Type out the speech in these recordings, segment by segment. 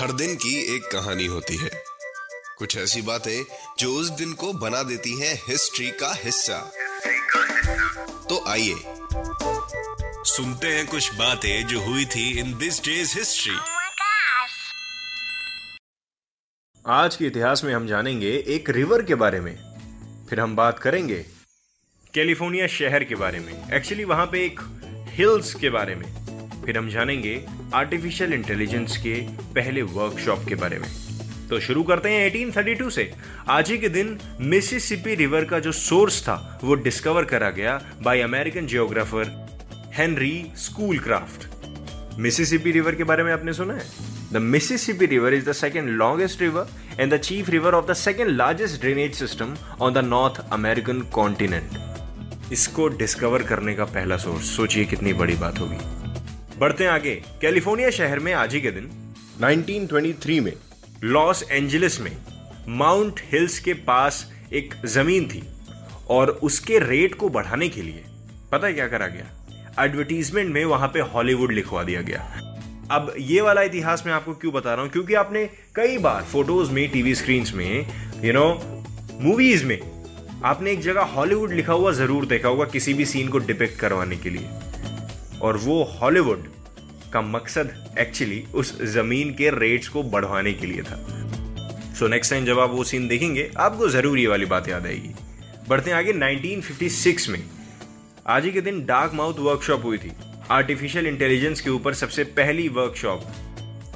हर दिन की एक कहानी होती है। कुछ ऐसी बातें जो उस दिन को बना देती हैं हिस्ट्री का हिस्सा। तो आइए सुनते हैं कुछ बातें जो हुई थी इन दिस डेज़ हिस्ट्री. आज के इतिहास में हम जानेंगे एक रिवर के बारे में। फिर हम बात करेंगे कैलिफ़ोर्निया शहर के बारे में। एक्चुअली वहाँ पे एक हिल्स के बारे में। फिर हम जानेंगे आर्टिफिशियल इंटेलिजेंस के पहले वर्कशॉप के बारे में। तो शुरू करते हैं 1832 से। आज ही के दिन मिसिसिपी रिवर का जो सोर्स था, वो डिस्कवर करा गया by American geographer Henry Schoolcraft Mississippi river के बारे में आपने सुना है? The Mississippi river is the second longest river and the chief river of the second largest drainage system on the North American continent इसको discover करने का पहला सोर्स सोचिए कितनी बड़ी बात होगी। बढ़ते हैं आगे। कैलिफ़ोर्निया शहर में आज ही के दिन 1923 में लॉस एंजलिस में माउंट हिल्स के पास एक ज़मीन थी और उसके रेट को बढ़ाने के लिए पता है क्या करा गया? एडवर्टीजमेंट में वहाँ पे हॉलीवुड लिखवा दिया गया। अब ये वाला इतिहास मैं आपको क्यों बता रहा हूँ? क्योंकि आपने कई बार फ़ोटोज़ में टीवी स्क्रीन में यू नो मूवीज़ में आपने एक जगह हॉलीवुड लिखा हुआ ज़रूर देखा होगा किसी भी सीन को डिपेक्ट करवाने के लिए। और वो हॉलीवुड का मकसद एक्चुअली उस ज़मीन के रेट्स को बढ़वाने के लिए था। सो नेक्स्ट टाइम जब आप वो सीन देखेंगे आपको ज़रूर ये वाली बात याद आएगी। बढ़ते हैं आगे 1956 में। आज ही के दिन डार्क माउथ वर्कशॉप हुई थी। आर्टिफिशियल इंटेलिजेंस के ऊपर सबसे पहली वर्कशॉप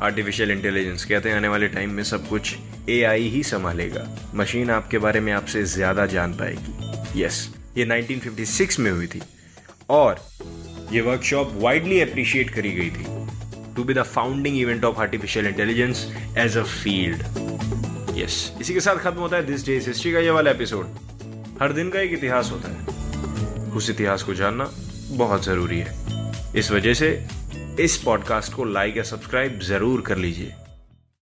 आर्टिफिशियल इंटेलिजेंस कहते हैं आने वाले टाइम में सब कुछ एआई ही संभालेगा। मशीन आपके बारे में आपसे ज़्यादा जान पाएगी। यस yes, ये 1956 में हुई थी। और ये वर्कशॉप वाइडली अप्रिशिएट करी गई थी to be the founding event of artificial intelligence as a field yes इसी के साथ खत्म होता है दिस डे हिस्ट्री का ये वाला एपिसोड हर दिन का एक इतिहास होता है। उस इतिहास को जानना बहुत ज़रूरी है। इस वजह से इस पॉडकास्ट को लाइक या सब्सक्राइब ज़रूर कर लीजिए।